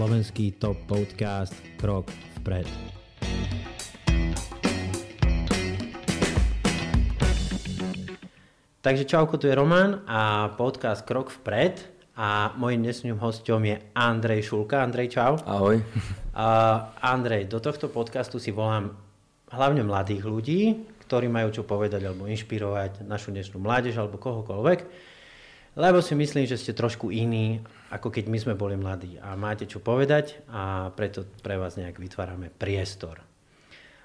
slovenský top podcast Krok vpred. Takže čauko, tu je Roman a podcast Krok vpred a mojím dnešným hostom je Andrej Šulka. Andrej, čau. Ahoj. Uh, Andrej, do tohto podcastu si volám hlavne mladých ľudí, ktorí majú čo povedať alebo inšpirovať našu dnešnú mládež alebo kohokoľvek. Lebo si myslím, že ste trošku iní, ako keď my sme boli mladí a máte čo povedať a preto pre vás nejak vytvárame priestor.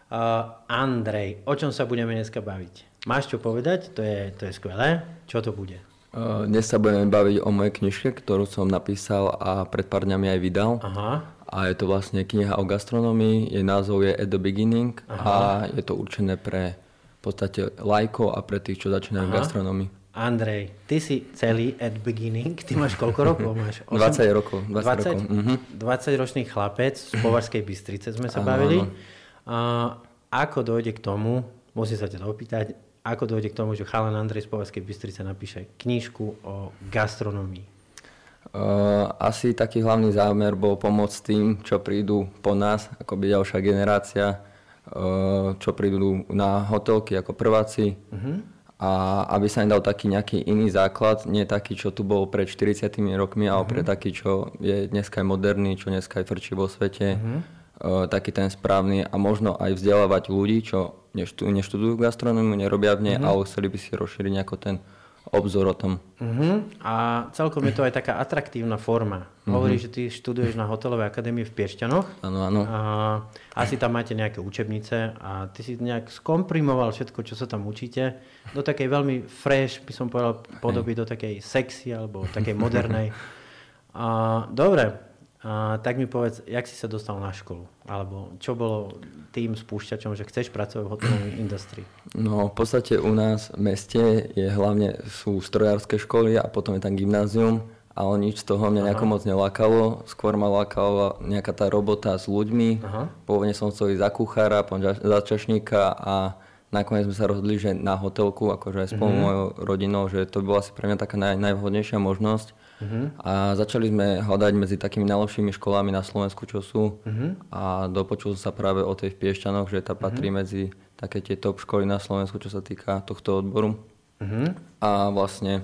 Uh, Andrej, o čom sa budeme dneska baviť? Máš čo povedať? To je, to je skvelé. Čo to bude? Uh, dnes sa budeme baviť o mojej knižke, ktorú som napísal a pred pár dňami aj vydal. Aha. A je to vlastne kniha o gastronomii, jej názov je At the Beginning Aha. a je to určené pre v podstate lajkov a pre tých, čo začínajú v gastronomii. Andrej, ty si celý at beginning, ty máš koľko rokov? Máš 8? 20 rokov. 20, 20, rokov. Uh-huh. 20 ročný chlapec z Povarskej Bystrice sme sa ano, bavili. Ano. A ako dojde k tomu, musím sa ťa opýtať, ako dojde k tomu, že chalan Andrej z Povarskej Bystrice napíše knižku o gastronomii? Uh, asi taký hlavný zámer bol pomôcť tým, čo prídu po nás, ako by ďalšia generácia, uh, čo prídu na hotelky ako prváci. Uh-huh. A aby sa im dal taký nejaký iný základ, nie taký, čo tu bol pred 40 rokmi, ale uh-huh. pre taký, čo je dneska aj moderný, čo dneska aj frčí vo svete. Uh-huh. Uh, taký ten správny a možno aj vzdelávať ľudí, čo neštudujú gastronómiu, nerobia v nej, mm-hmm. ale chceli by si rozšíriť nejako ten obzor o tom. Uh-huh. A celkom je to aj taká atraktívna forma. Uh-huh. Hovoríš, že ty študuješ na hotelovej akadémii v Piešťanoch. Áno, áno. A asi tam máte nejaké učebnice a ty si nejak skomprimoval všetko, čo sa tam učíte, do takej veľmi fresh, by som povedal, podoby, do takej sexy alebo takej modernej. A, dobre, a, tak mi povedz, jak si sa dostal na školu? Alebo čo bolo tým spúšťačom, že chceš pracovať v hotelovej industrii? No, v podstate u nás v meste je hlavne sú strojárske školy a potom je tam gymnázium, ale nič z toho mňa nejako moc nelákalo. Skôr ma lákala nejaká tá robota s ľuďmi. Aha. Pôvodne som chcel ísť za kuchára, za čašníka a nakoniec sme sa rozhodli, že na hotelku, akože aj spolu mm-hmm. mojou rodinou, že to bola asi pre mňa taká naj, najvhodnejšia možnosť Uh-huh. A začali sme hľadať medzi takými najlepšími školami na Slovensku, čo sú. Uh-huh. A dopočul sa práve o tej v Piešťanoch, že tá patrí uh-huh. medzi také tie top školy na Slovensku, čo sa týka tohto odboru. Uh-huh. A vlastne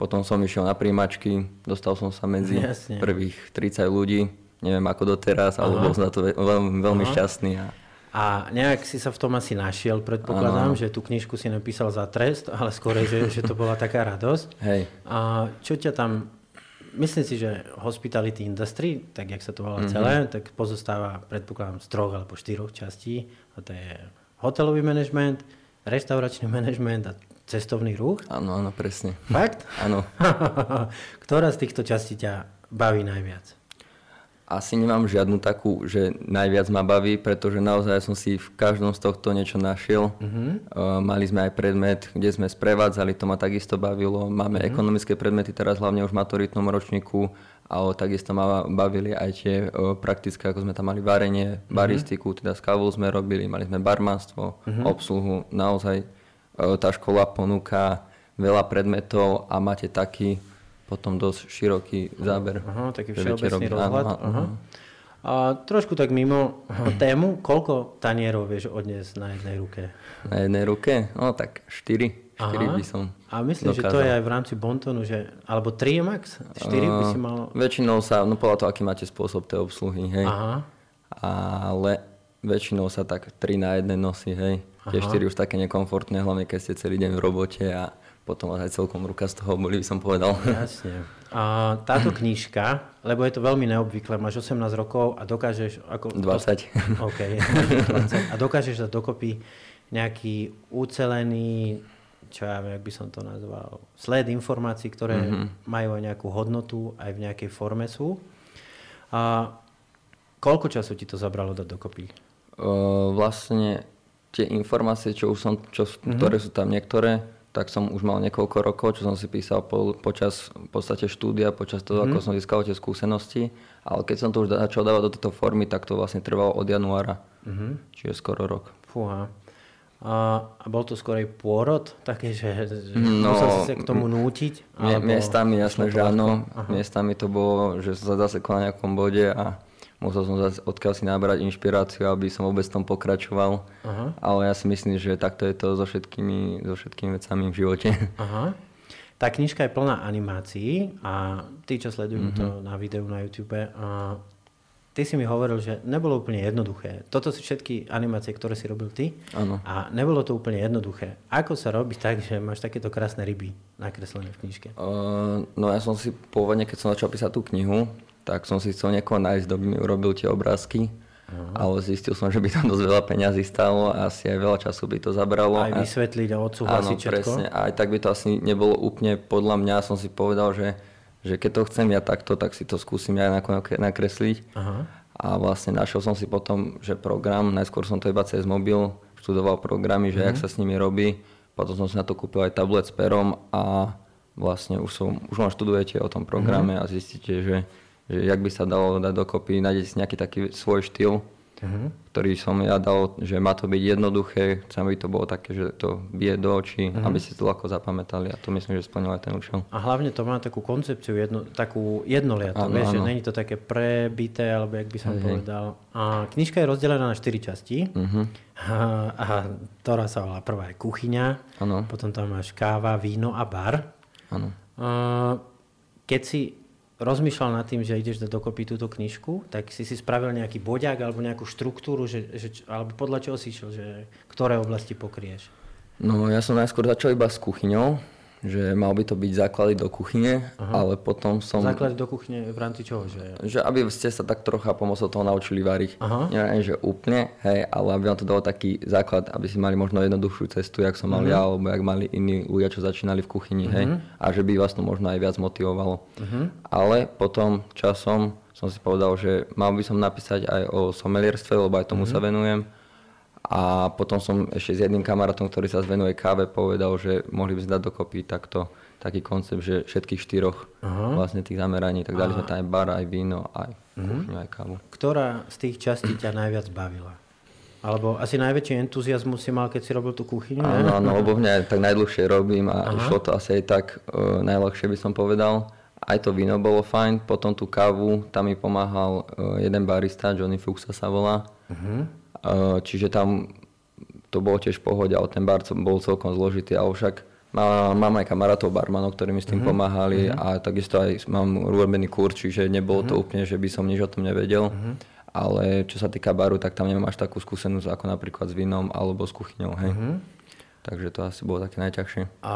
potom som išiel na príjmačky, dostal som sa medzi Jasne. prvých 30 ľudí. Neviem ako doteraz, ale bol som na to veľmi, veľmi šťastný. A a nejak si sa v tom asi našiel, predpokladám, ano. že tú knižku si napísal za trest, ale skôr, že, že to bola taká radosť. Hej. A čo ťa tam... Myslím si, že hospitality industry, tak jak sa to volá mm-hmm. celé, tak pozostáva, predpokladám, z troch alebo štyroch častí. A to je hotelový manažment, restauračný manažment a cestovný ruch. Áno, áno, presne. Fakt? Áno. Ktorá z týchto častí ťa baví najviac? Asi nemám žiadnu takú, že najviac ma baví, pretože naozaj som si v každom z tohto niečo našiel. Uh-huh. Uh, mali sme aj predmet, kde sme sprevádzali, to ma takisto bavilo. Máme uh-huh. ekonomické predmety teraz hlavne už v maturitnom ročníku, ale takisto ma bavili aj tie uh, praktické, ako sme tam mali varenie, uh-huh. baristiku, teda s kávou sme robili, mali sme barmanstvo, uh-huh. obsluhu. Naozaj uh, tá škola ponúka veľa predmetov a máte taký potom dosť široký záber. Aha, taký všeobecný rozhľad. Aha, aha. A trošku tak mimo tému, koľko tanierov vieš odniesť na jednej ruke? Na jednej ruke? No tak 4. 4 Aha. by som A myslím, dokázal. že to je aj v rámci bontonu, že, alebo 3 je max? 4 uh, by si mal... Väčšinou sa, no podľa toho, aký máte spôsob tej obsluhy, hej. Aha. Ale väčšinou sa tak 3 na jednej nosí, hej. Tie 4 už také nekomfortné, hlavne keď ste celý deň v robote a potom aj celkom ruka z toho boli, by som povedal. Jasne. A táto knižka, lebo je to veľmi neobvyklé, máš 18 rokov a dokážeš... Ako, 20. OK, 20. A dokážeš dať dokopy nejaký ucelený, čo ja viem, jak by som to nazval, sled informácií, ktoré mm-hmm. majú aj nejakú hodnotu, aj v nejakej forme sú. A koľko času ti to zabralo dať dokopy? Uh, vlastne tie informácie, čo už som, čo, mm-hmm. ktoré sú tam niektoré, tak som už mal niekoľko rokov, čo som si písal po, počas v podstate štúdia, počas toho, mm. ako som získal tie skúsenosti. Ale keď som to už začal dávať do tejto formy, tak to vlastne trvalo od januára, mm-hmm. čiže skoro rok. Fúha. A, a bol to skôr aj pôrod, také, že, že no, musel si sa k tomu nútiť? Alebo miestami, jasné, že áno. Miestami to bolo, že som sa zasekol na nejakom bode a musel som zase odkiaľ si nabrať inšpiráciu, aby som vôbec tom pokračoval. Aha. Ale ja si myslím, že takto je to so všetkými, so všetkými vecami v živote. Aha. Tá knižka je plná animácií a tí, čo sledujú mm-hmm. to na videu na YouTube, a Ty si mi hovoril, že nebolo úplne jednoduché. Toto sú všetky animácie, ktoré si robil ty. Áno. A nebolo to úplne jednoduché. Ako sa robí tak, že máš takéto krásne ryby nakreslené v knižke? Uh, no ja som si pôvodne, keď som začal písať tú knihu, tak som si chcel niekoho nájsť, kto by mi urobil tie obrázky. Uh-huh. Ale zistil som, že by tam dosť veľa peňazí stalo a asi aj veľa času by to zabralo. Aj vysvetliť a odsúhlasiť všetko? presne. A aj tak by to asi nebolo úplne podľa mňa. Som si povedal, že že keď to chcem ja takto, tak si to skúsim ja nakresliť. Aha. A vlastne našiel som si potom, že program, najskôr som to iba cez mobil, študoval programy, že mhm. jak sa s nimi robí. Potom som si na to kúpil aj tablet s perom a vlastne už, som, už len študujete o tom programe mhm. a zistíte, že, že jak by sa dalo dať dokopy, nájdete si nejaký taký svoj štýl, uh-huh. ktorý som ja dal, že má to byť jednoduché, chcem, aby to bolo také, že to bije do očí, uh-huh. aby si to ľahko zapamätali a to myslím, že splnilo aj ten účel. A hlavne to má takú koncepciu, jedno, takú jednoliatú, vieš, že není to také prebité, alebo jak by som uh-huh. povedal. A knižka je rozdelená na 4 časti. Uh-huh. A, a ktorá sa volá prvá je kuchyňa, ano. potom tam máš káva, víno a bar. Ano. A, keď si rozmýšľal nad tým, že ideš dať dokopy túto knižku, tak si si spravil nejaký boďák alebo nejakú štruktúru, že, že, alebo podľa čoho si išiel, že ktoré oblasti pokrieš? No ja som najskôr začal iba s kuchyňou, že mal by to byť základy do kuchyne, Aha. ale potom som... Základy do kuchyne v rámci čoho? Že, že aby ste sa tak trocha pomocou toho naučili variť. Aha. Nie, že úplne, hej, ale aby vám to dalo taký základ, aby si mali možno jednoduchšiu cestu, jak som mal uh-huh. ja, alebo jak mali iní ľudia, čo začínali v kuchyni, uh-huh. hej, mhm. a že by vás to možno aj viac motivovalo. Uh-huh. Ale potom časom som si povedal, že mal by som napísať aj o somelierstve, lebo aj tomu uh-huh. sa venujem a potom som ešte s jedným kamarátom, ktorý sa zvenuje káve, povedal, že mohli by sme dať dokopy takto, taký koncept, že všetkých štyroch uh-huh. vlastne tých zameraní, tak dali uh-huh. sme tam aj bar, aj víno, aj uh-huh. kuchňu, aj kávu. Ktorá z tých častí ťa najviac bavila? Alebo asi najväčší entuziasmus si mal, keď si robil tú kuchyňu, Áno, áno, lebo mňa tak najdlhšie robím a uh-huh. išlo to asi aj tak uh, najľahšie by som povedal. Aj to víno bolo fajn, potom tú kávu, tam mi pomáhal uh, jeden barista, Johnny Fuxa sa volá. Uh-huh čiže tam to bolo tiež v pohode, ale ten bar bol celkom zložitý, ale však mám aj kamarátov barmanov, ktorí mi s tým uh-huh. pomáhali uh-huh. a takisto aj mám urobený kurz, čiže nebolo uh-huh. to úplne, že by som nič o tom nevedel. Uh-huh. Ale čo sa týka baru, tak tam nemám až takú skúsenosť ako napríklad s vínom alebo s kuchyňou. Hej. Uh-huh. Takže to asi bolo také najťažšie. A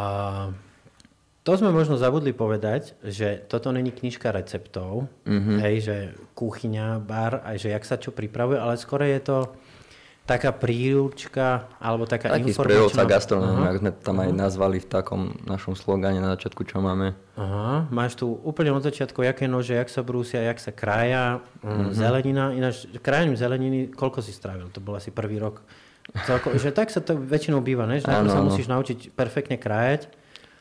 to sme možno zabudli povedať, že toto není knižka receptov, uh-huh. hej, že kuchyňa, bar, aj že jak sa čo pripravuje, ale skoro je to taká príručka, alebo taká Taký informačná... Taký gastronómia, ako sme tam aj nazvali v takom našom slogane na začiatku, čo máme. Aha, máš tu úplne od začiatku, aké nože, jak sa brúsia, jak sa krája, mm-hmm. zelenina. Ináč, krájaním zeleniny, koľko si strávil? To bol asi prvý rok. Celko, že tak sa to väčšinou býva, ne? že ano, sa musíš naučiť perfektne krájať.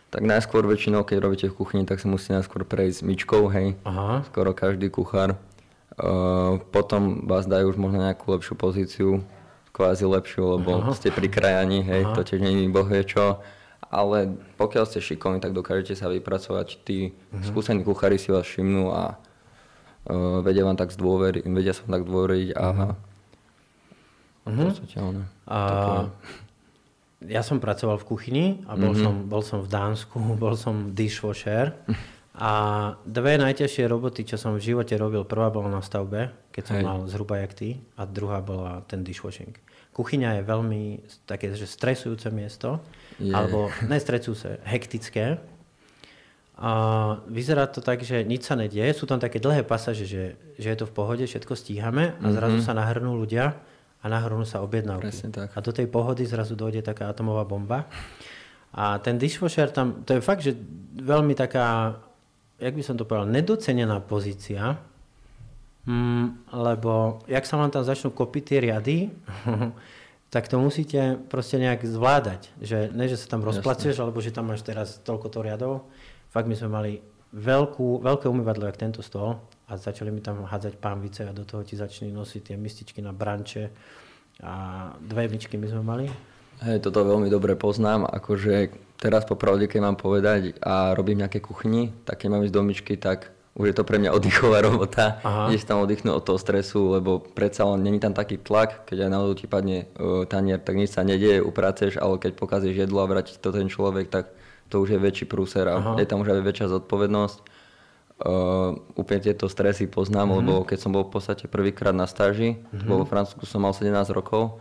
Tak najskôr väčšinou, keď robíte v kuchyni, tak sa musí najskôr prejsť myčkou, hej. Aha. Skoro každý kuchár. Uh, potom vás dajú už možno nejakú lepšiu pozíciu, kvázi lepšiu, lebo Aha. ste pri krajaní, hej, Aha. to tiež nie je bohvie čo. Ale pokiaľ ste šikovní, tak dokážete sa vypracovať. Tí uh-huh. skúsení kuchári si vás všimnú a uh, vedia vám tak zdôveriť, vedia sa vám tak zdôveriť a uh-huh. uh-huh. a ja som pracoval v kuchyni a bol, uh-huh. som, bol som v Dánsku, bol som dishwasher a dve najťažšie roboty, čo som v živote robil, prvá bola na stavbe, keď som Hej. mal zhruba jak ty a druhá bola ten dishwashing kuchyňa je veľmi také, že stresujúce miesto, je. alebo nestresujúce, hektické. A vyzerá to tak, že nič sa nedie, sú tam také dlhé pasaže, že, že je to v pohode, všetko stíhame a zrazu mm-hmm. sa nahrnú ľudia a nahrnú sa objednávky. A do tej pohody zrazu dojde taká atomová bomba. A ten dishwasher tam, to je fakt, že veľmi taká, jak by som to povedal, nedocenená pozícia, Mm, lebo jak sa vám tam začnú kopiť tie riady, tak to musíte proste nejak zvládať. Že, ne, že sa tam rozplacieš, alebo že tam máš teraz toľko to riadov. Fakt my sme mali veľkú, veľké umývadlo, jak tento stôl a začali mi tam hádzať pánvice a do toho ti začali nosiť tie mističky na branče a dve myčky my sme mali. Hej, toto veľmi dobre poznám, akože teraz popravde, keď mám povedať a robím nejaké kuchyni, tak keď mám ísť do myčky, tak už je to pre mňa oddychová robota. Aha. Ideš tam oddychnúť od toho stresu, lebo predsa len není tam taký tlak, keď aj náhodou ti padne uh, tanier, tak nič sa nedieje, upraceš, ale keď pokazíš jedlo a vráti to ten človek, tak to už je väčší prúser a Aha. je tam už aj väčšia zodpovednosť. Uh, úplne tieto stresy poznám, mm-hmm. lebo keď som bol v podstate prvýkrát na stáži, mm-hmm. bol vo Francúzsku som mal 17 rokov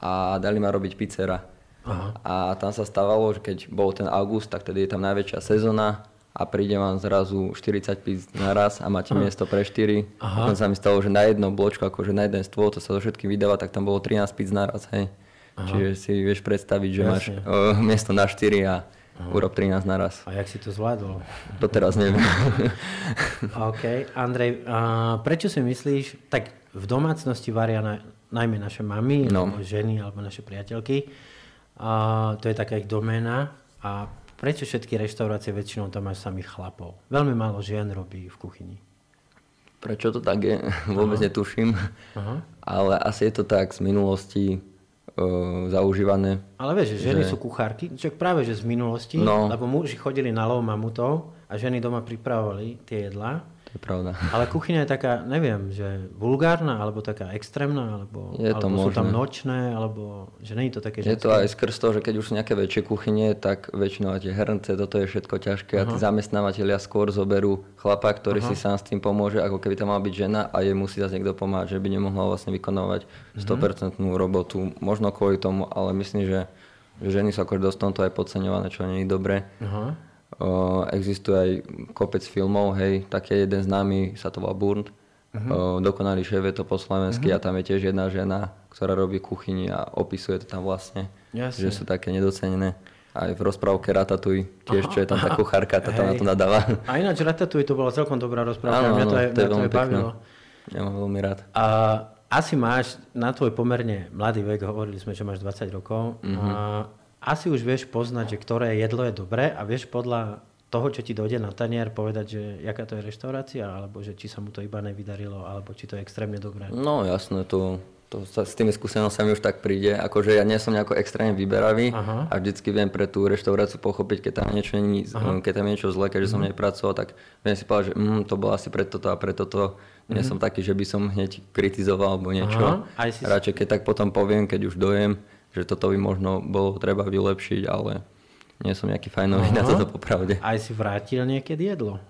a dali ma robiť pizzera. Aha. A tam sa stávalo, že keď bol ten august, tak tedy je tam najväčšia sezóna a príde vám zrazu 40 píc naraz a máte Aha. miesto pre 4. Aha. Potom sa mi stalo, že na jedno bločko, akože na jeden stôl, to sa so všetkým vydáva, tak tam bolo 13 píc naraz, hej. Aha. Čiže si vieš predstaviť, že Jasne. máš uh, miesto na 4 a Aha. urob 13 naraz. A jak si to zvládol? To teraz neviem. OK. Andrej, a prečo si myslíš, tak v domácnosti varia na, najmä naše mamy, no. alebo ženy, alebo naše priateľky, a to je taká ich doména a Prečo všetky reštaurácie väčšinou tam máš samých chlapov? Veľmi málo žien robí v kuchyni. Prečo to tak je? Vôbec Aha. netuším. Aha. Ale asi je to tak z minulosti uh, zaužívané. Ale vieš, že ženy že... sú kuchárky, čak práve že z minulosti, no. lebo muži chodili na lov mamutov a ženy doma pripravovali tie jedlá je pravda. Ale kuchyňa je taká, neviem, že vulgárna, alebo taká extrémna, alebo, je to alebo sú tam nočné, alebo že je to také Je to aj skrz to, že keď už sú nejaké väčšie kuchyne, tak väčšinou tie hrnce, toto je všetko ťažké Aha. a tí zamestnávateľia skôr zoberú chlapa, ktorý Aha. si sám s tým pomôže, ako keby tam mal byť žena a jej musí zase niekto pomáhať, že by nemohla vlastne vykonávať 100% mhm. robotu. Možno kvôli tomu, ale myslím, že, že ženy sú akože dosť tomto aj podceňované, čo nie je dobré. Aha existuje aj kopec filmov, hej, taký jeden známy sa to volá Burnt, uh-huh. Dokonalý šéf je to po slovensky uh-huh. a tam je tiež jedna žena, ktorá robí kuchyni a opisuje to tam vlastne, Jasne. že sú také nedocenené. Aj v rozprávke Ratatuj, tiež, aha, čo je tam tá kuchárka, tá tam na to nadáva. A ináč Ratatuj to bola celkom dobrá rozprávka, mňa to, je, to, je to je bavilo. Ja mám veľmi rád. A asi máš na tvoj pomerne mladý vek, hovorili sme, že máš 20 rokov, uh-huh. a asi už vieš poznať, že ktoré jedlo je dobré a vieš podľa toho, čo ti dojde na tanier, povedať, že jaká to je reštaurácia, alebo že či sa mu to iba nevydarilo, alebo či to je extrémne dobré. No jasné, to, to sa, s tými skúsenosťami už tak príde. Akože ja nie som nejako extrémne vyberavý Aha. a vždycky viem pre tú reštauráciu pochopiť, keď tam niečo, nie, keď tam niečo zlé, keďže mm. som mhm. nepracoval, tak viem si povedať, že mm, to bolo asi pre toto a pre toto. Nie mm. som taký, že by som hneď kritizoval alebo niečo. Aha. Si... Radšej keď tak potom poviem, keď už dojem, že toto by možno bolo treba vylepšiť, ale nie som nejaký fajnový Aha. na toto popravde. Aj si vrátil niekedy jedlo?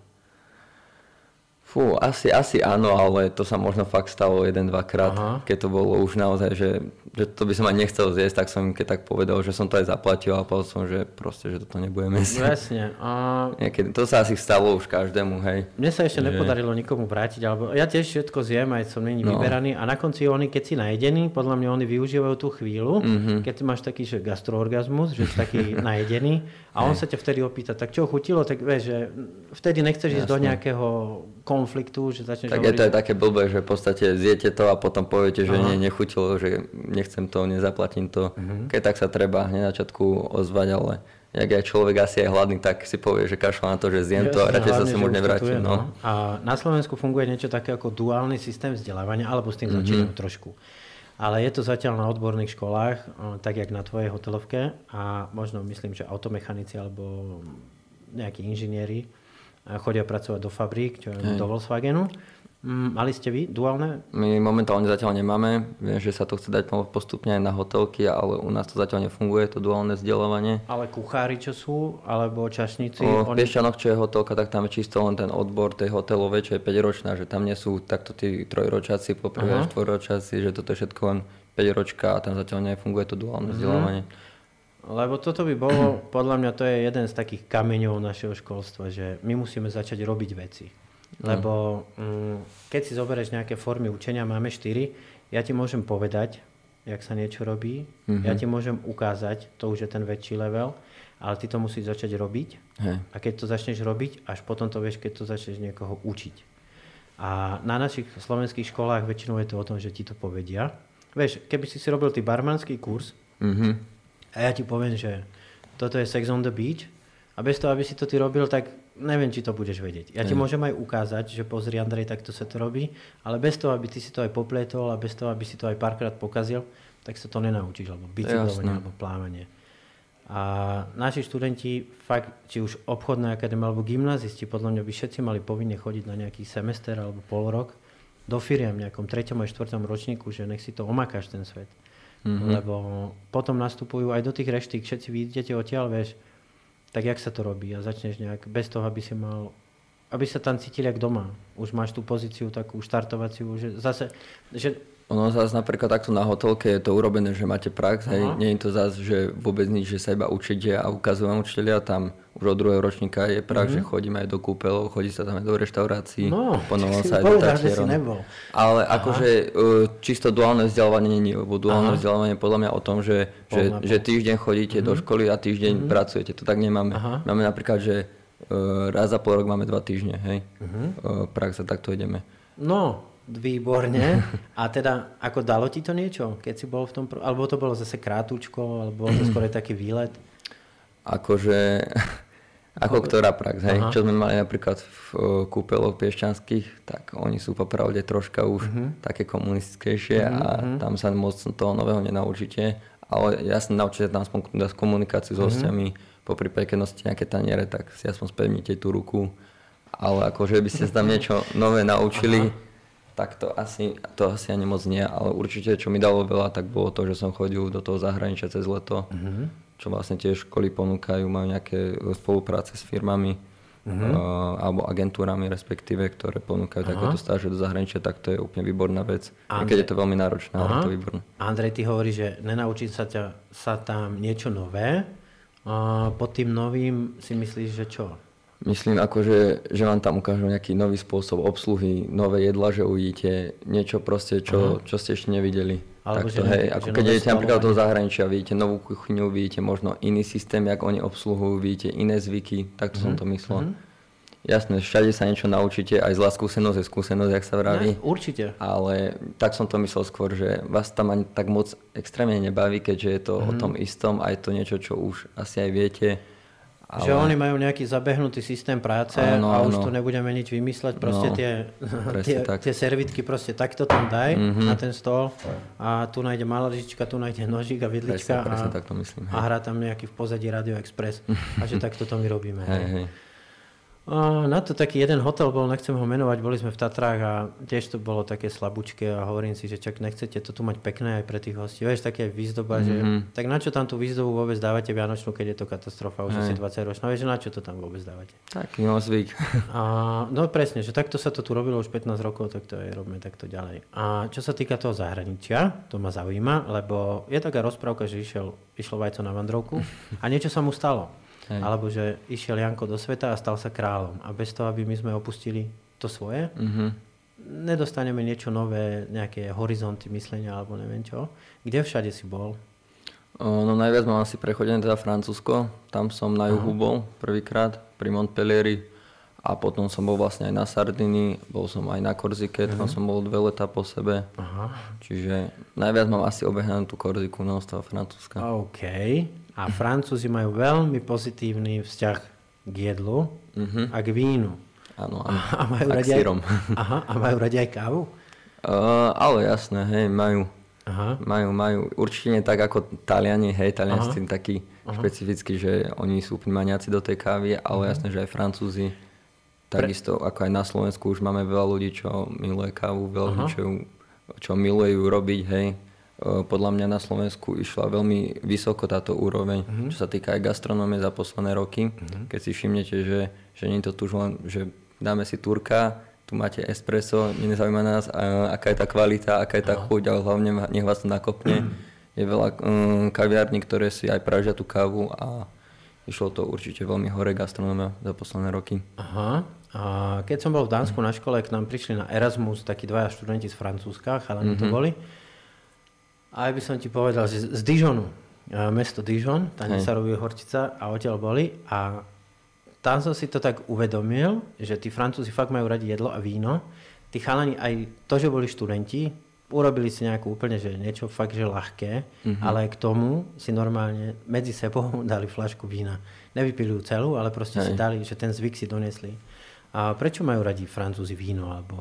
Fú, asi, asi áno, ale to sa možno fakt stalo jeden, dvakrát, Aha. keď to bolo už naozaj, že, že to by som aj nechcel zjesť, tak som im keď tak povedal, že som to aj zaplatil a povedal som, že proste, že toto nebudeme jesť. Jasne. A... Niekedy, to sa asi stalo už každému, hej. Mne sa ešte že... nepodarilo nikomu vrátiť, alebo ja tiež všetko zjem, aj som není no. vyberaný a na konci oni, keď si najedený, podľa mňa oni využívajú tú chvíľu, mm-hmm. keď máš taký že gastroorgazmus, že si taký najedený a on sa ťa vtedy opýta, tak čo chutilo, tak vieš, že vtedy nechceš Jasne. ísť do nejakého konfliktu, že začneš Tak hovoriť... je to aj také blbé, že v podstate zjete to a potom poviete, že nie, nechutilo, že nechcem to, nezaplatím to. Uh-huh. Keď tak sa treba hneď na začiatku ozvať, ale jak aj človek asi je hladný, tak si povie, že kašľa na to, že zjem to a radšej sa sem už nevrátim. No. no. A na Slovensku funguje niečo také ako duálny systém vzdelávania, alebo s tým mm-hmm. začínam trošku. Ale je to zatiaľ na odborných školách, tak jak na tvojej hotelovke a možno myslím, že automechanici alebo nejakí inžinieri chodia pracovať do fabrík, čo je do Volkswagenu. Mm, mali ste vy duálne? My momentálne zatiaľ nemáme. Viem, že sa to chce dať postupne aj na hotelky, ale u nás to zatiaľ nefunguje, to duálne vzdelávanie. Ale kuchári, čo sú, alebo čašníci? O, v Piešťanoch, čo je hotelka, tak tam je čisto len ten odbor tej hotelovej, čo je 5-ročná, že tam nie sú takto tí trojročáci, poprvé až štvorročáci, že toto je všetko len 5 ročka a tam zatiaľ nefunguje to duálne uh-huh. vzdelávanie. Lebo toto by bolo, podľa mňa to je jeden z takých kameňov našeho školstva, že my musíme začať robiť veci. Lebo mm, keď si zoberieš nejaké formy učenia, máme štyri, ja ti môžem povedať, jak sa niečo robí, mm-hmm. ja ti môžem ukázať, to už je ten väčší level, ale ty to musíš začať robiť Hej. a keď to začneš robiť, až potom to vieš, keď to začneš niekoho učiť. A na našich slovenských školách väčšinou je to o tom, že ti to povedia. Vieš, keby si si robil ty barmanský kurz, mm-hmm a ja ti poviem, že toto je Sex on the Beach a bez toho, aby si to ty robil, tak neviem, či to budeš vedieť. Ja ti môžem aj ukázať, že pozri Andrej, takto sa to robí, ale bez toho, aby ty si to aj popletol a bez toho, aby si to aj párkrát pokazil, tak sa to nenaučíš, alebo bicyklovanie, alebo plávanie. A naši študenti, fakt, či už obchodná akadémia alebo gymnázisti, podľa mňa by všetci mali povinne chodiť na nejaký semester alebo pol rok do firiem v nejakom treťom a štvrtom ročníku, že nech si to omakáš ten svet. Mm-hmm. Lebo potom nastupujú aj do tých reštík, všetci vidíte odtiaľ, vieš, tak jak sa to robí a začneš nejak bez toho, aby si mal aby sa tam cítili ako doma. Už máš tú pozíciu takú štartovaciu, že zase, že ono zase napríklad takto na hotelke je to urobené, že máte prax, hej, nie je to zase, že vôbec nič, že sa iba učíte a ukazujú vám učiteľia, tam už od druhého ročníka je prax, mm-hmm. že chodíme aj do kúpelov, chodí sa tam aj do reštaurácií, no, ponovom sa aj do tatierom. Ale Aha. akože e, čisto duálne vzdelávanie nie je, lebo duálne Aha. vzdelávanie podľa mňa o tom, že, že, že týždeň chodíte mm-hmm. do mhm. školy a týždeň mm-hmm. pracujete, to tak nemáme. Aha. Máme napríklad, že uh, raz za pol rok máme dva týždne, hej, mm-hmm. prax a takto ideme. No, Výborne. A teda, ako dalo ti to niečo, keď si bol v tom, alebo to bolo zase krátučko, alebo to skôr taký výlet? Akože, ako ktorá prax, hej. Aha. Čo sme mali napríklad v kúpeloch piešťanských, tak oni sú popravde troška už uh-huh. také komunistickejšie uh-huh. a mhm. tam sa moc toho nového nenaučíte. Ale jasne naučíte tam aspoň komunikáciu s uh-huh. hostiami, po prípade, keď nosíte nejaké taniere, tak si aspoň spevnite tú ruku. Ale akože by ste tam niečo nové naučili, Aha tak to asi, to asi ani moc nie, ale určite čo mi dalo veľa, tak bolo to, že som chodil do toho zahraničia cez leto, mm-hmm. čo vlastne tie školy ponúkajú, majú nejaké spolupráce s firmami mm-hmm. uh, alebo agentúrami respektíve, ktoré ponúkajú Aha. takéto stáže do zahraničia, tak to je úplne výborná vec. Andrej... Keď je to veľmi náročné, ale je to výborné. Andrej, ty hovoríš, že nenaučiť sa, ťa, sa tam niečo nové, uh, pod tým novým si myslíš, že čo? Myslím ako, že, že vám tam ukážu nejaký nový spôsob obsluhy, nové jedla, že uvidíte niečo proste, čo, čo ste ešte nevideli. Alebo Takto, že, hej, ako že keď idete napríklad do zahraničia, vidíte novú kuchyňu, vidíte možno iný systém, jak oni obsluhujú, vidíte iné zvyky, takto mm-hmm. som mhm. to myslel. Mm-hmm. Jasné, všade sa niečo naučíte, aj zlá skúsenosť je skúsenosť, jak sa vraví. Ne, určite. Ale tak som to myslel skôr, že vás tam ani tak moc extrémne nebaví, keďže je to mm-hmm. o mhm. tom istom a je to niečo, čo už asi aj viete ale... Že oni majú nejaký zabehnutý systém práce ano, a už ano. tu nebudeme nič vymysleť. Proste no, tie, tie, tak. tie servitky proste takto tam daj mm-hmm. na ten stôl a tu nájde malá lyžička, tu nájde nožík a vidlička presne, a, presne, tak to myslím, a hrá tam nejaký v pozadí Radio Express a že takto to my robíme. Hej, hej. Na to taký jeden hotel bol, nechcem ho menovať, boli sme v Tatrách a tiež to bolo také slabúčke a hovorím si, že čak nechcete to tu mať pekné aj pre tých hostí. Vieš, také výzdoba, mm-hmm. že tak na čo tam tú výzdobu vôbec dávate Vianočnú, keď je to katastrofa, už asi 20 ročná, vieš, na čo to tam vôbec dávate? Taký no zvyk. A, no presne, že takto sa to tu robilo už 15 rokov, tak to aj robíme takto ďalej. A čo sa týka toho zahraničia, to ma zaujíma, lebo je taká rozprávka, že išiel, išlo vajco na vandrovku a niečo sa mu stalo. Hej. Alebo že išiel Janko do sveta a stal sa kráľom. A bez toho, aby my sme opustili to svoje, mm-hmm. nedostaneme niečo nové, nejaké horizonty myslenia alebo neviem čo. Kde všade si bol? No najviac mám asi prechodené teda Francúzsko. Tam som na juhu Aha. bol prvýkrát pri Montpellieri a potom som bol vlastne aj na Sardiny, bol som aj na Korzike, tam mhm. som bol dve leta po sebe. Aha. Čiže najviac mám asi obehnanú tú Korziku no, toho Francúzska. OK. A Francúzi majú veľmi pozitívny vzťah k jedlu uh-huh. a k vínu. Áno, áno. A, majú a aj, aha, a majú radi aj kávu? Uh, ale jasné, hej, majú. Aha. Majú, majú. Určite nie tak ako Taliani, hej, Taliani s tým taký aha. špecifický, že oni sú úplne maniaci do tej kávy, ale aha. jasné, že aj Francúzi. Takisto ako aj na Slovensku už máme veľa ľudí, čo miluje kávu, veľa ľudí, čo, čo milujú robiť, hej podľa mňa na Slovensku išla veľmi vysoko táto úroveň, mm-hmm. čo sa týka aj gastronómie za posledné roky. Mm-hmm. Keď si všimnete, že, že nie je to tu len, že dáme si turka, tu máte espresso, nezaujíma nás, a, aká je tá kvalita, aká je tá no. chuť, ale hlavne nech vás to nakopne. Mm-hmm. Je veľa um, kaviární, ktoré si aj pražia tú kávu a išlo to určite veľmi hore gastronómia za posledné roky. Aha. A keď som bol v Dánsku na škole, k nám prišli na Erasmus takí dvaja študenti z Francúzska, chalani mm-hmm. to boli. A aj by som ti povedal, že z Dijonu, mesto Dijon, tam sa robí horčica a odtiaľ boli a tam som si to tak uvedomil, že tí Francúzi fakt majú radi jedlo a víno. Tí chalani aj to, že boli študenti, urobili si nejakú úplne, že niečo fakt, že ľahké, mm-hmm. ale k tomu si normálne medzi sebou dali flašku vína. Nevypili ju celú, ale proste Hej. si dali, že ten zvyk si donesli. A prečo majú radi Francúzi víno? Alebo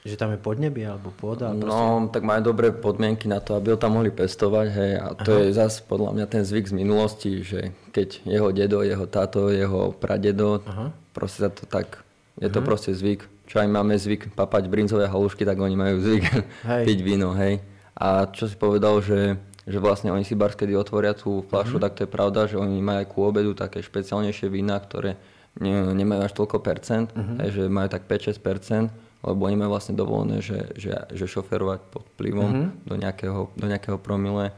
Že tam je podnebie alebo pôda? No, tak majú dobré podmienky na to, aby ho tam mohli pestovať, hej. A to Aha. je zase podľa mňa ten zvyk z minulosti, že keď jeho dedo, jeho táto, jeho pradedo, Aha. proste sa to tak, je to Aha. Mhm. proste zvyk. Čo aj máme zvyk papať brinzové halušky, tak oni majú zvyk hej. piť víno, hej. A čo si povedal, že, že vlastne oni si bar, kedy otvoria tú fľašu, mm. tak to je pravda, že oni majú aj ku obedu také špeciálnejšie vína, ktoré ne, nemajú až toľko percent, mm-hmm. hej, že majú tak 5-6 percent lebo oni majú vlastne dovolené, že, že, že šoferovať pod vplyvom mm-hmm. do, nejakého, do nejakého promile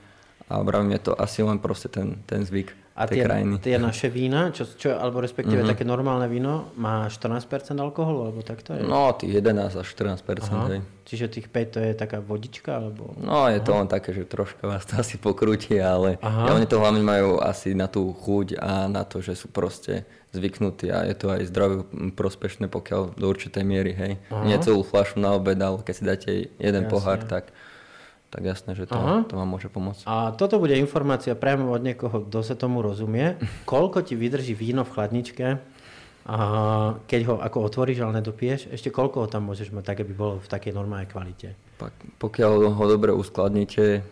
a vravím, je to asi len proste ten, ten zvyk a tie, krajiny. tie naše vína, čo, čo, alebo respektíve mm-hmm. také normálne víno, má 14% alkoholu, alebo tak to je? No, tých 11 až 14%. Hej. Čiže tých 5 to je taká vodička? Alebo... No, je Aha. to len také, že troška vás to asi pokrúti, ale ja, oni to hlavne majú asi na tú chuť a na to, že sú proste zvyknutí a je to aj zdravé prospešné, pokiaľ do určitej miery, hej. Aha. Nie celú fľašu na obed, ale keď si dáte jeden Jasne. pohár, tak tak jasné, že to, to vám môže pomôcť. A toto bude informácia priamo od niekoho, kto sa tomu rozumie. Koľko ti vydrží víno v chladničke, a keď ho ako otvoríš, ale nedopiješ, ešte koľko ho tam môžeš mať, tak aby bolo v takej normálnej kvalite? Pokiaľ ho dobre uskladníte,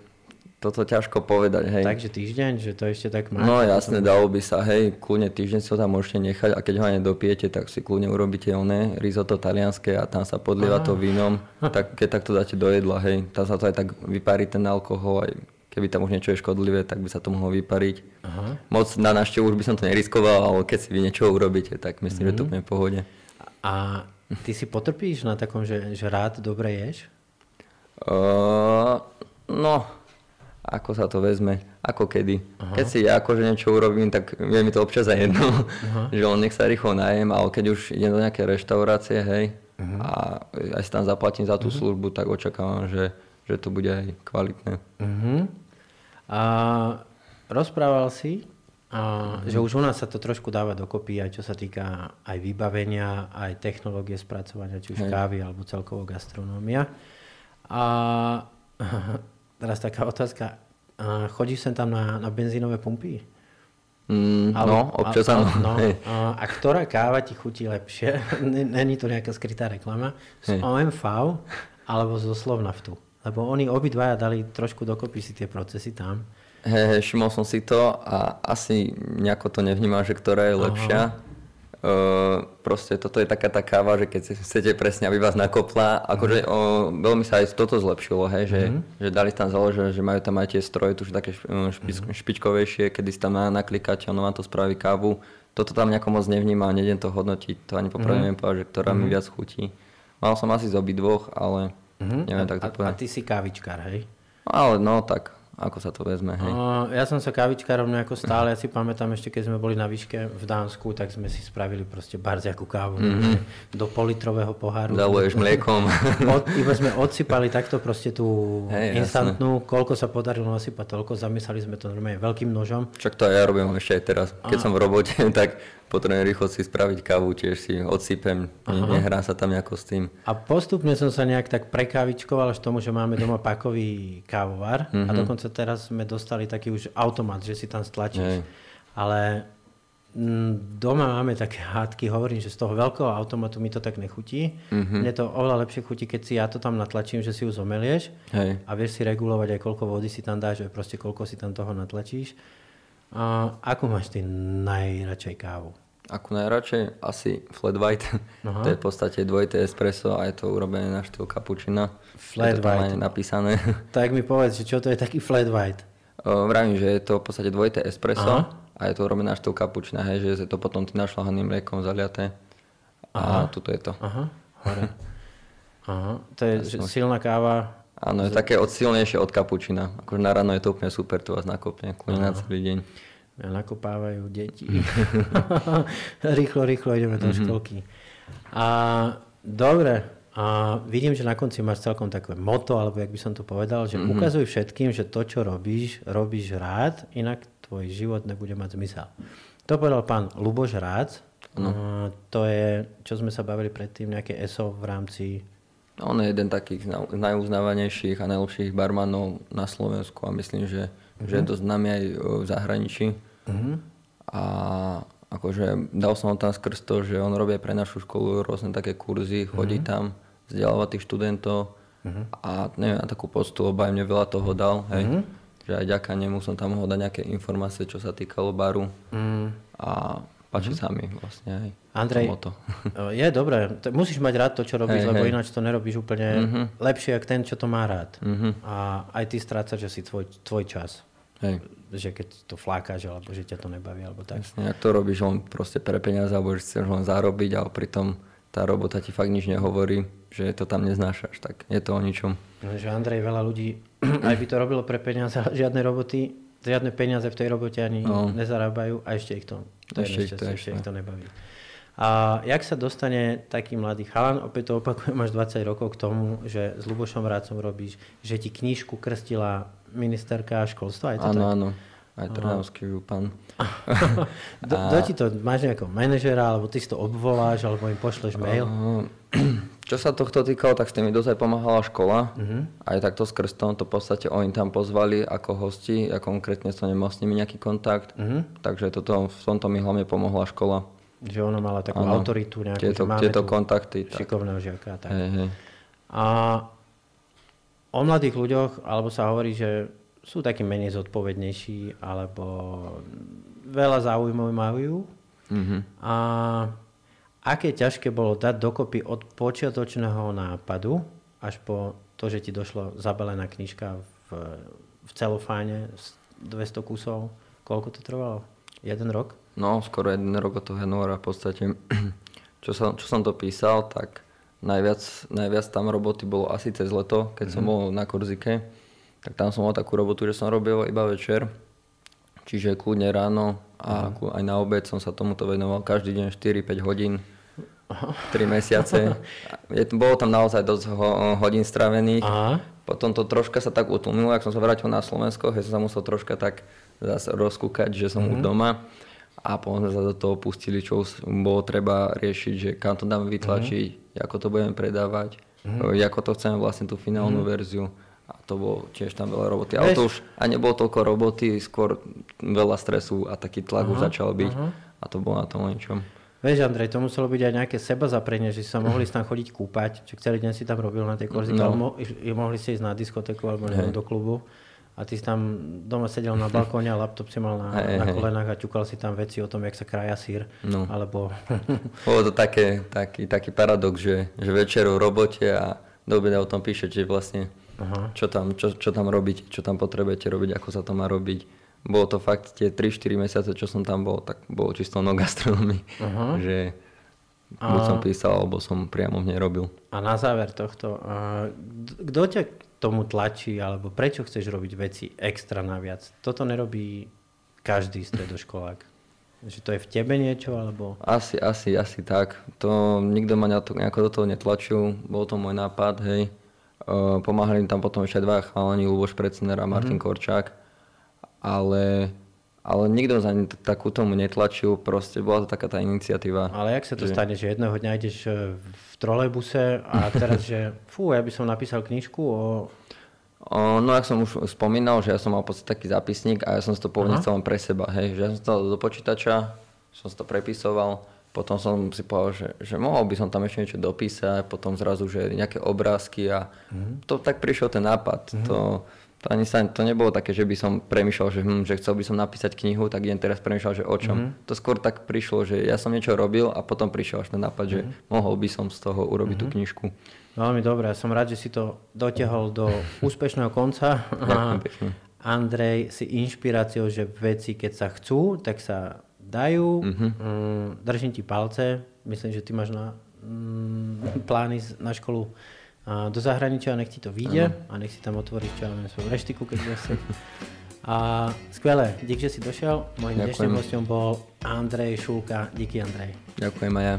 toto ťažko povedať, hej. Takže týždeň, že to ešte tak má? No jasne, dalo by sa, hej, kľudne týždeň si ho tam môžete nechať a keď ho nedopijete, tak si kľudne urobíte oné risotto talianské a tam sa podlieva to vínom, tak keď takto dáte do jedla, hej, tam sa to aj tak vyparí ten alkohol, aj keby tam už niečo je škodlivé, tak by sa to mohlo vypariť. Aha. Moc na návštevu už by som to neriskoval, ale keď si vy niečo urobíte, tak myslím, mm-hmm. že to mhm. bude v pohode. A ty si potrpíš na takom, že, že rád dobre ješ? Uh, no, ako sa to vezme, ako kedy. Aha. Keď si ja akože niečo urobím, tak je mi to občas aj jedno, Aha. že on nech sa rýchlo najem, ale keď už idem do nejaké reštaurácie, hej, uh-huh. a aj si tam zaplatím za tú uh-huh. službu, tak očakávam, že, že to bude aj kvalitné. Uh-huh. A rozprával si, a, uh-huh. že už u nás sa to trošku dáva dokopy, aj čo sa týka aj vybavenia, aj technológie spracovania, či už hej. kávy, alebo celkovo gastronómia. A Teraz taká otázka. A chodíš sem tam na, na benzínové pumpy? Mm, Ale, no, občas áno. No, a, a ktorá káva ti chutí lepšie? Není to nejaká skrytá reklama. Z hey. OMV alebo zo Slovnaftu? Lebo oni obidvaja dali trošku dokopy si tie procesy tam. Hey, všimol som si to a asi nejako to nevnímam, že ktorá je lepšia. Aha. Uh, proste toto je taká tá káva, že keď chcete presne, aby vás nakopla, akože uh, veľmi sa aj toto zlepšilo, hej, že, mm-hmm. že dali tam založené, že majú tam aj tie stroje, tu také špi, mm-hmm. špičkovejšie, kedy si tam naklikať, ono vám to spraví kávu. Toto tam nejako moc nevníma, nejdem to hodnotiť, to ani popravde mm-hmm. povedať, že ktorá mm-hmm. mi viac chutí. Mal som asi z obidvoch, ale mm-hmm. neviem tak to a, povedať. A ty si kávičkár, hej? Ale no tak, ako sa to vezme, hej? Ja som sa kavičkárom nejako stále, ja si pamätám ešte, keď sme boli na výške v Dánsku, tak sme si spravili proste barziakú kávu mm-hmm. do politrového poháru. Zaluješ mliekom. Od, iba sme odsypali takto proste tú hey, instantnú, jasne. koľko sa podarilo nasypať toľko, zamysleli sme to normálne veľkým nožom. Čak to ja robím ešte aj teraz. Keď a... som v robote, tak potrebujem rýchlo si spraviť kávu, tiež si odsypem, nehrá sa tam nejako s tým. A postupne som sa nejak tak prekávičkoval až tomu, že máme doma pakový kávovar mm-hmm. a mhm. Teraz sme dostali taký už automat, že si tam stlačíš. Hej. Ale mm, doma máme také hádky, hovorím, že z toho veľkého automatu mi to tak nechutí. Mm-hmm. Mne to oveľa lepšie chutí, keď si ja to tam natlačím, že si ju zomelieš Hej. a vieš si regulovať aj koľko vody si tam dáš, že proste koľko si tam toho natlačíš. A ako máš ty najradšej kávu? Ako najradšej? Asi flat white. Aha. To je v podstate dvojité espresso a je to urobené na štýl kapučina. Flat je to white. napísané. Tak mi povedz, čo to je taký flat white? O, vravím, že je to v podstate dvojité espresso Aha. a je to urobené na štýl kapučina, hej, že je to potom tým našľahaným mliekom zaliaté. A tuto je to. Aha, hore. Aha, to je ja silná káva, Áno, je také od silnejšie od kapučina. Akože na ráno je to úplne super, tu vás nakopne, na celý deň. Nakopávajú deti. rýchlo, rýchlo ideme do mm-hmm. školky. A dobre, a vidím, že na konci máš celkom také moto, alebo jak by som to povedal, že mm-hmm. ukazuj všetkým, že to, čo robíš, robíš rád, inak tvoj život nebude mať zmysel. To povedal pán Luboš Rác. No. to je, čo sme sa bavili predtým, nejaké ESO v rámci on je jeden takých najuznávanejších a najlepších barmanov na Slovensku a myslím, že, uh-huh. že je mhm. dosť známy aj e, v zahraničí. Uh-huh. A akože dal som tam skrz to, že on robí pre našu školu rôzne také kurzy, chodí uh-huh. tam, vzdelávať tých študentov uh-huh. a neviem, na takú postu, lebo aj mne veľa toho dal, hej. Uh-huh. Že aj ďaká nemu som tam mohol dať nejaké informácie, čo sa týkalo baru. Uh-huh. A páči uh-huh. sa mi vlastne aj Andrej, to. je dobré, musíš mať rád to, čo robíš, hey, lebo hey. ináč to nerobíš úplne uh-huh. lepšie, ako ten, čo to má rád. Uh-huh. A aj ty strácaš asi tvoj, tvoj čas. Hej. Že keď to flákaš, alebo že ťa to nebaví, alebo tak. Jasne, ak to robíš len proste pre peniaze, alebo že chceš len zarobiť, ale pritom tá robota ti fakt nič nehovorí, že to tam neznášaš, tak je to o ničom. No, že Andrej, veľa ľudí aj by to robilo pre peniaze, ale žiadne roboty, žiadne peniaze v tej robote ani no. nezarábajú a ešte ich to, to ešte, ich to, ešte ich to nebaví. A jak sa dostane taký mladý chalan, opäť to opakujem, máš 20 rokov k tomu, že s Lubošom Rácom robíš, že ti knížku krstila ministerka školstva? Je to áno, tak? áno. Aj Trnavský župan. do, a... do ti to, máš nejakého manažera, alebo ty si to obvoláš, alebo im pošleš mail? Čo sa tohto týkalo, tak s tými dosť pomáhala škola. Uh-huh. Aj takto s krstom, to v podstate oni tam pozvali ako hosti. Ja konkrétne som nemal s nimi nejaký kontakt. Uh-huh. Takže toto, v tomto mi hlavne pomohla škola. Že ona mala takú ano. autoritu nejakú, tieto, že máme tieto kontakty. Šikovného žiaka. Tak. Hej, hej. A o mladých ľuďoch, alebo sa hovorí, že sú takí menej zodpovednejší, alebo veľa záujmov majú. Mm-hmm. A aké ťažké bolo dať dokopy od počiatočného nápadu až po to, že ti došlo zabalená knižka v, v celofáne z 200 kusov. Koľko to trvalo? Jeden rok? No, skoro jeden rok od toho januára v podstate. Čo som, čo som to písal, tak najviac, najviac tam roboty bolo asi cez leto, keď mm-hmm. som mhm. bol na Korzike. Tak tam som mal takú robotu, že som robil iba večer. Čiže kľudne ráno a mm-hmm. aj na obed som sa tomuto venoval každý deň 4-5 hodín. 3 mesiace. Je, bolo tam naozaj dosť ho, hodín stravených. Aha. Potom to troška sa tak utlmilo, ak som sa vrátil na Slovensko, že som sa musel troška tak zase rozkúkať, že som mm-hmm. už doma a potom sme sa do toho pustili, čo bolo treba riešiť, že kam to dáme vytlačiť, mm-hmm. Ako to budeme predávať, mm-hmm. ako to chceme vlastne tú finálnu mm-hmm. verziu. A to bolo tiež tam veľa roboty. Ale to už a nebolo toľko roboty, skôr veľa stresu a taký tlak uh-huh, už začal byť. Uh-huh. A to bolo na tom niečom. Vieš, Andrej, to muselo byť aj nejaké seba zaprenie, že si sa mohli tam chodiť kúpať, že celý deň si tam robil na tej korzike, no. ale mo- mohli si ísť na diskotéku alebo hey. do klubu a ty si tam doma sedel na balkóne a laptop si mal na, hey, na kolenách a ťukal si tam veci o tom, jak sa kraja sír. No. Alebo... Bolo to také, taký, taký paradox, že, že večer v robote a do obeda o tom píše, že vlastne Aha. Čo, tam, čo, čo tam robiť, čo tam potrebujete robiť, ako sa to má robiť. Bolo to fakt tie 3-4 mesiace, čo som tam bol, tak bolo čisto no gastronomii. Že buď som písal, alebo som priamo v nej robil. A na záver tohto, kto ťa tomu tlačí, alebo prečo chceš robiť veci extra naviac. Toto nerobí každý stredoškolák. Že to je v tebe niečo, alebo... Asi, asi, asi tak. To nikto ma to, nejako do toho netlačil. Bol to môj nápad, hej. Uh, pomáhali im tam potom ešte dva chalani, Luboš Precner a Martin mm-hmm. Korčák. Ale, ale nikto za takú tomu netlačil, proste bola to taká tá iniciatíva. Ale jak sa to že... stane, že jedného dňa ideš e, v trolejbuse a teraz, že fú, ja by som napísal knižku o... o no, jak som už spomínal, že ja som mal podstate taký zápisník a ja som si to pôvodne chcel len pre seba, hej, že ja som to do počítača, som si to prepisoval, potom som si povedal, že, že mohol by som tam ešte niečo dopísať, potom zrazu, že nejaké obrázky a mm-hmm. to tak prišiel ten nápad. Mm-hmm. To, to ani sa, to nebolo také, že by som premýšľal, že, hm, že chcel by som napísať knihu, tak idem teraz premýšľal, že o čom. Mm-hmm. To skôr tak prišlo, že ja som niečo robil a potom prišiel až ten nápad, mm-hmm. že mhm. mohol by som z toho urobiť mm-hmm. tú mhm. knižku. Veľmi dobré, ja som rád, že si to dotiahol do úspešného konca. A Andrej si inšpiráciou, že veci, keď sa chcú, tak sa dajú. Mm-hmm. Držím ti palce. Myslím, že ty máš na mm, plány na školu do zahraničia, nech ti to vyjde a nech si tam otvoríš čo ja viem, svoju reštiku, keď budeš A skvelé, dík, že si došiel. Mojím dnešným hostom bol Andrej Šulka. Díky Andrej. Ďakujem aj ja.